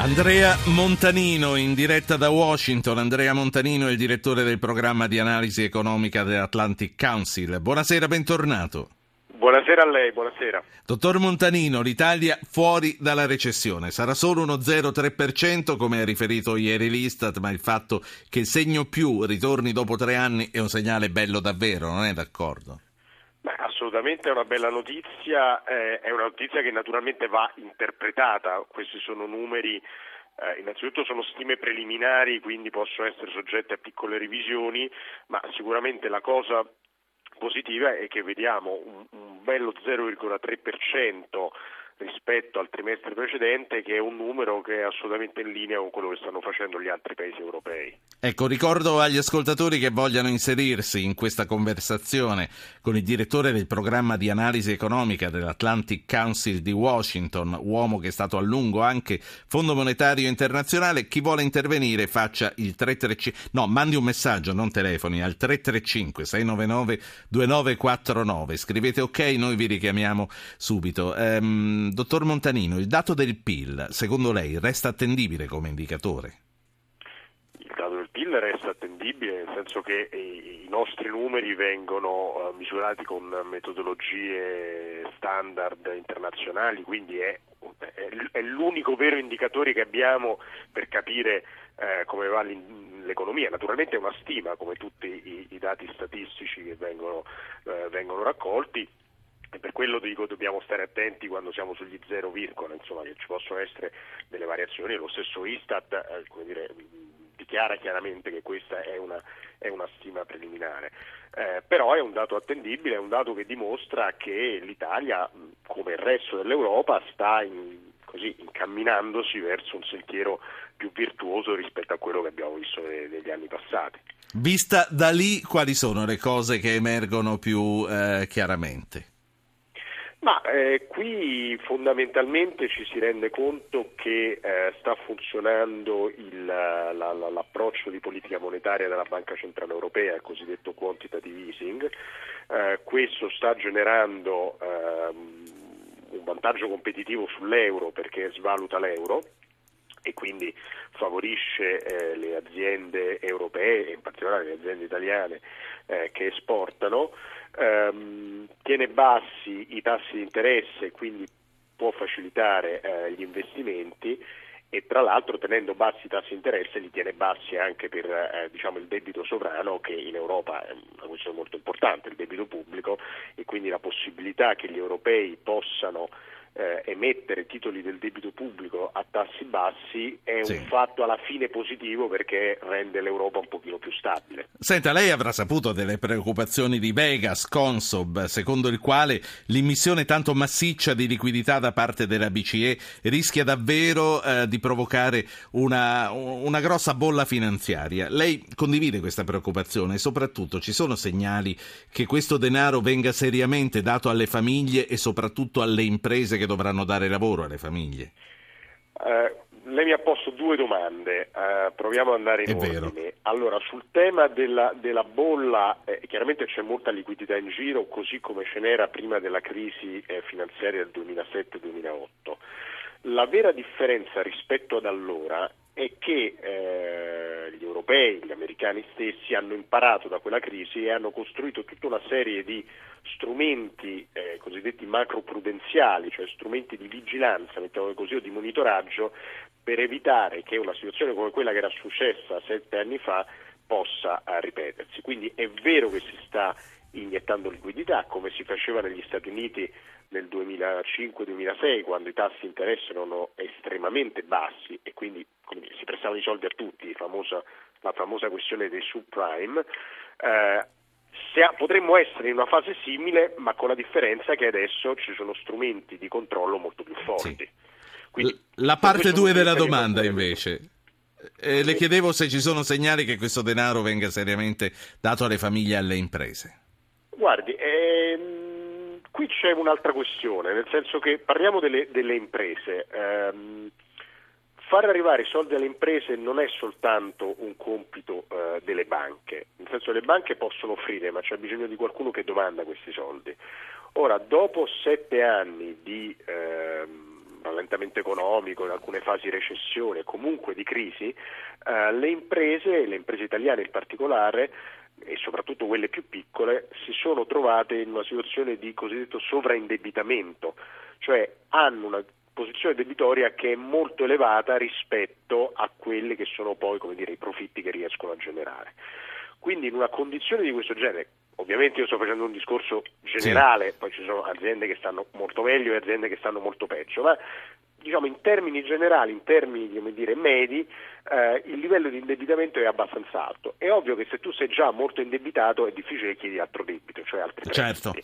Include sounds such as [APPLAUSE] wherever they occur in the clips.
Andrea Montanino in diretta da Washington. Andrea Montanino è il direttore del programma di analisi economica dell'Atlantic Council. Buonasera, bentornato. Buonasera a lei, buonasera. Dottor Montanino, l'Italia fuori dalla recessione. Sarà solo uno 0,3% come ha riferito ieri l'Istat, ma il fatto che il segno più ritorni dopo tre anni è un segnale bello davvero, non è d'accordo? Assolutamente è una bella notizia, eh, è una notizia che naturalmente va interpretata, questi sono numeri, eh, innanzitutto sono stime preliminari, quindi possono essere soggette a piccole revisioni, ma sicuramente la cosa positiva è che vediamo un, un bello 0,3% rispetto al trimestre precedente, che è un numero che è assolutamente in linea con quello che stanno facendo gli altri paesi europei. Ecco, ricordo agli ascoltatori che vogliano inserirsi in questa conversazione con il direttore del programma di analisi economica dell'Atlantic Council di Washington, uomo che è stato a lungo anche Fondo Monetario Internazionale. Chi vuole intervenire faccia il 335, no, mandi un messaggio, non telefoni, al 335 699 2949. Scrivete ok, noi vi richiamiamo subito. Ehm, dottor Montanino, il dato del PIL, secondo lei, resta attendibile come indicatore? Il dato del PIL resta attendibile nel senso che i nostri numeri vengono eh, misurati con metodologie standard internazionali, quindi è, è l'unico vero indicatore che abbiamo per capire eh, come va l'economia. Naturalmente è una stima, come tutti i, i dati statistici che vengono, eh, vengono raccolti e per quello dico dobbiamo stare attenti quando siamo sugli zero virgola, insomma che ci possono essere delle variazioni, lo stesso Istat eh, dire, dichiara chiaramente che questa è una, è una stima preliminare, eh, però è un dato attendibile, è un dato che dimostra che l'Italia, come il resto dell'Europa, sta in, così, incamminandosi verso un sentiero più virtuoso rispetto a quello che abbiamo visto negli anni passati. Vista da lì, quali sono le cose che emergono più eh, chiaramente? Ma eh, qui fondamentalmente ci si rende conto che eh, sta funzionando il, la, la, l'approccio di politica monetaria della Banca Centrale Europea, il cosiddetto quantitative easing. Eh, questo sta generando ehm, un vantaggio competitivo sull'euro perché svaluta l'euro e quindi favorisce eh, le aziende europee in particolare le aziende italiane eh, che esportano ehm, tiene bassi i tassi di interesse quindi può facilitare eh, gli investimenti e tra l'altro tenendo bassi i tassi di interesse li tiene bassi anche per eh, diciamo, il debito sovrano che in Europa è una questione molto importante, il debito pubblico e quindi la possibilità che gli europei possano eh, emettere titoli del debito pubblico a tassi bassi è sì. un fatto alla fine positivo perché rende l'Europa un pochino più stabile. Senta, lei avrà saputo delle preoccupazioni di Vegas, Consob, secondo il quale l'immissione tanto massiccia di liquidità da parte della BCE rischia davvero eh, di provocare una, una grossa bolla finanziaria. Lei condivide questa preoccupazione e soprattutto ci sono segnali che questo denaro venga seriamente dato alle famiglie e soprattutto alle imprese che dovranno dare lavoro alle famiglie? Eh, lei mi ha posto due domande, eh, proviamo ad andare in È ordine. Vero. Allora, sul tema della, della bolla, eh, chiaramente c'è molta liquidità in giro, così come ce n'era prima della crisi eh, finanziaria del 2007-2008. La vera differenza rispetto ad allora è che eh, gli europei, gli americani stessi hanno imparato da quella crisi e hanno costruito tutta una serie di strumenti eh, cosiddetti macroprudenziali, cioè strumenti di vigilanza, mettiamo così, o di monitoraggio per evitare che una situazione come quella che era successa sette anni fa possa eh, ripetersi. Quindi è vero che si sta iniettando liquidità come si faceva negli Stati Uniti nel 2005-2006 quando i tassi di interesse erano estremamente bassi e quindi si prestavano i soldi a tutti, famosa, la famosa questione dei subprime. Eh, ha, potremmo essere in una fase simile, ma con la differenza che adesso ci sono strumenti di controllo molto più forti. Quindi, la parte 2 della domanda invece. Eh, le chiedevo se ci sono segnali che questo denaro venga seriamente dato alle famiglie e alle imprese. Guardi, ehm, qui c'è un'altra questione, nel senso che parliamo delle, delle imprese. Ehm, far arrivare i soldi alle imprese non è soltanto un compito eh, delle banche, nel senso le banche possono offrire, ma c'è bisogno di qualcuno che domanda questi soldi. Ora, dopo sette anni di ehm, rallentamento economico, in alcune fasi recessione, comunque di crisi, eh, le imprese, le imprese italiane in particolare, e soprattutto quelle più piccole, si sono trovate in una situazione di cosiddetto sovraindebitamento, cioè hanno una posizione debitoria che è molto elevata rispetto a quelli che sono poi dire, i profitti che riescono a generare. Quindi in una condizione di questo genere, ovviamente io sto facendo un discorso generale, sì. poi ci sono aziende che stanno molto meglio e aziende che stanno molto peggio, ma diciamo, in termini generali, in termini dire, medi, eh, il livello di indebitamento è abbastanza alto. È ovvio che se tu sei già molto indebitato è difficile che chiedi altro debito, cioè altri Certo.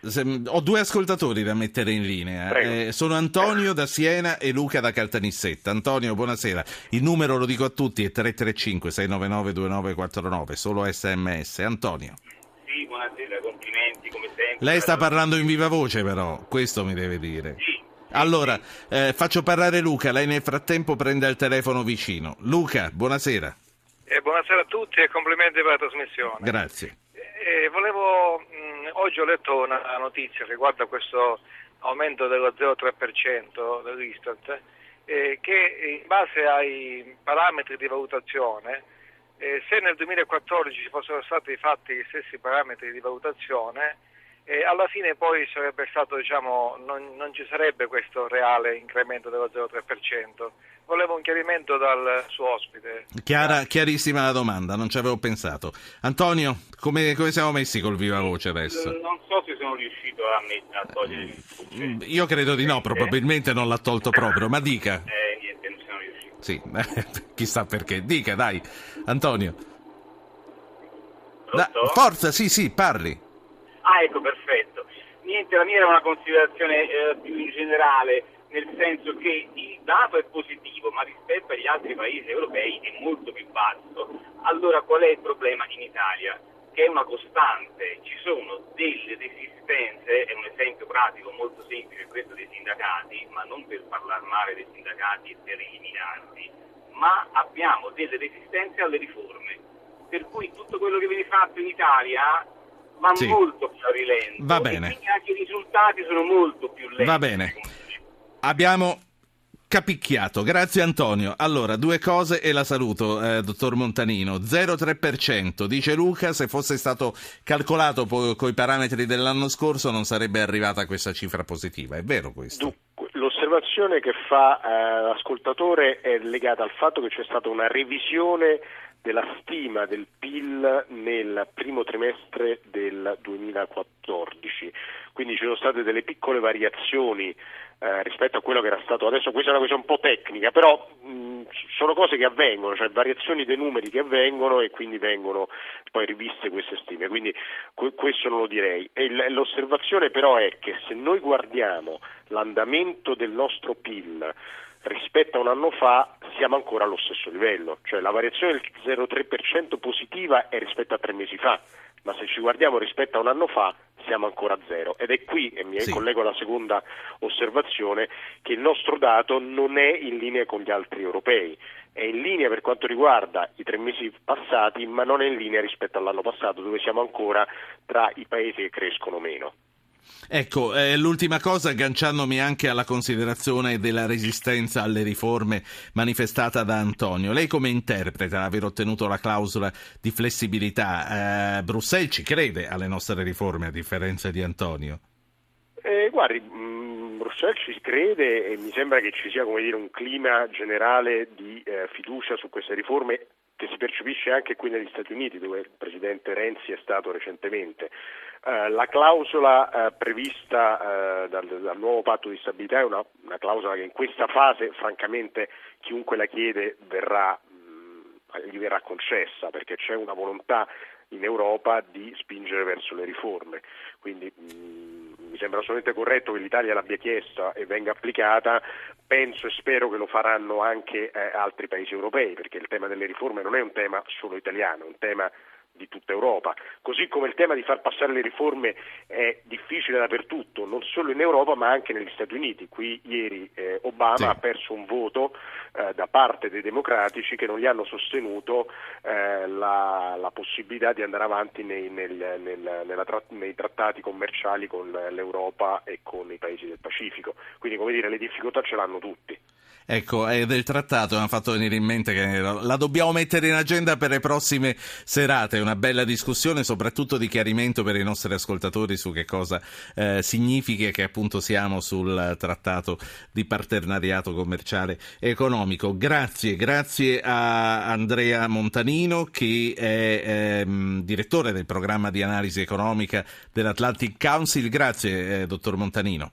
Se, ho due ascoltatori da mettere in linea. Eh, sono Antonio da Siena e Luca da Caltanissetta. Antonio, buonasera. Il numero lo dico a tutti, è 335 699 2949, solo sms. Antonio. Sì, buonasera, complimenti come sempre. Lei sta parlando in viva voce però, questo mi deve dire. Sì allora, eh, faccio parlare Luca, lei nel frattempo prende il telefono vicino. Luca, buonasera. Eh, buonasera a tutti e complimenti per la trasmissione. Grazie. Eh, volevo, mh, oggi ho letto una notizia riguardo a questo aumento dello 0,3% dell'Istat eh, che in base ai parametri di valutazione, eh, se nel 2014 ci fossero stati fatti gli stessi parametri di valutazione, e alla fine poi sarebbe stato, diciamo, non, non, ci sarebbe questo reale incremento dello 0,3%. Volevo un chiarimento dal suo ospite. Chiara, chiarissima la domanda, non ci avevo pensato. Antonio, come, come siamo messi col viva voce adesso? Non so se sono riuscito a, a togliere il mm, Io credo di no, probabilmente non l'ha tolto proprio, ma dica. Eh, niente, non sono riuscito. Sì, [LAUGHS] chissà perché. Dica, dai, Antonio. Da, forza, sì, sì, parli. Ah, ecco, perfetto. Niente, la mia era una considerazione eh, più in generale, nel senso che il dato è positivo, ma rispetto agli altri paesi europei è molto più basso. Allora qual è il problema in Italia? Che è una costante, ci sono delle resistenze, è un esempio pratico molto semplice questo dei sindacati, ma non per parlare male dei sindacati e per eliminarli, ma abbiamo delle resistenze alle riforme. Per cui tutto quello che viene fatto in Italia ma sì. molto più a rilento. Va bene. quindi anche i risultati sono molto più lenti. Va bene. Abbiamo capicchiato, grazie Antonio. Allora, due cose e la saluto, eh, dottor Montanino. 0,3%, dice Luca, se fosse stato calcolato con i parametri dell'anno scorso non sarebbe arrivata questa cifra positiva, è vero questo? L'osservazione che fa eh, l'ascoltatore è legata al fatto che c'è stata una revisione della stima del PIL nel primo trimestre del 2014. Quindi ci sono state delle piccole variazioni eh, rispetto a quello che era stato adesso, questa è una cosa un po' tecnica, però sono cose che avvengono, cioè variazioni dei numeri che avvengono e quindi vengono poi riviste queste stime, quindi que- questo non lo direi. E l'osservazione però è che se noi guardiamo l'andamento del nostro PIL rispetto a un anno fa siamo ancora allo stesso livello, cioè la variazione del 0,3% positiva è rispetto a tre mesi fa, ma se ci guardiamo rispetto a un anno fa siamo ancora a zero ed è qui, e mi sì. collego alla seconda osservazione, che il nostro dato non è in linea con gli altri europei, è in linea per quanto riguarda i tre mesi passati, ma non è in linea rispetto all'anno passato dove siamo ancora tra i paesi che crescono meno. Ecco, eh, l'ultima cosa, agganciandomi anche alla considerazione della resistenza alle riforme manifestata da Antonio, lei come interpreta l'aver ottenuto la clausola di flessibilità? Eh, Bruxelles ci crede alle nostre riforme a differenza di Antonio? Eh, guardi, mh, mm, Bruxelles ci crede e mi sembra che ci sia dire, un clima generale di eh, fiducia su queste riforme che si percepisce anche qui negli Stati Uniti, dove il presidente Renzi è stato recentemente. Uh, la clausola uh, prevista uh, dal, dal, nuovo patto di stabilità è una, una, clausola che in questa fase, francamente, chiunque la chiede verrà, mh, gli verrà concessa, perché c'è una volontà in Europa di spingere verso le riforme. Quindi, mh, mi sembra assolutamente corretto che l'Italia l'abbia chiesta e venga applicata, penso e spero che lo faranno anche eh, altri paesi europei, perché il tema delle riforme non è un tema solo italiano, è un tema di tutta Europa, così come il tema di far passare le riforme è difficile dappertutto, non solo in Europa ma anche negli Stati Uniti. Qui ieri eh, Obama sì. ha perso un voto eh, da parte dei democratici che non gli hanno sostenuto eh, la, la, possibilità di andare avanti nei, nel, nel, nella, nei trattati commerciali con l'Europa e con i paesi del Pacifico. Quindi come dire le difficoltà ce l'hanno tutti. Ecco, è del trattato mi ha fatto venire in mente che la dobbiamo mettere in agenda per le prossime serate, una bella discussione, soprattutto di chiarimento per i nostri ascoltatori su che cosa eh, significa che appunto siamo sul trattato di partenariato commerciale economico. Grazie, grazie a Andrea Montanino che è ehm, direttore del programma di analisi economica dell'Atlantic Council. Grazie, eh, dottor Montanino.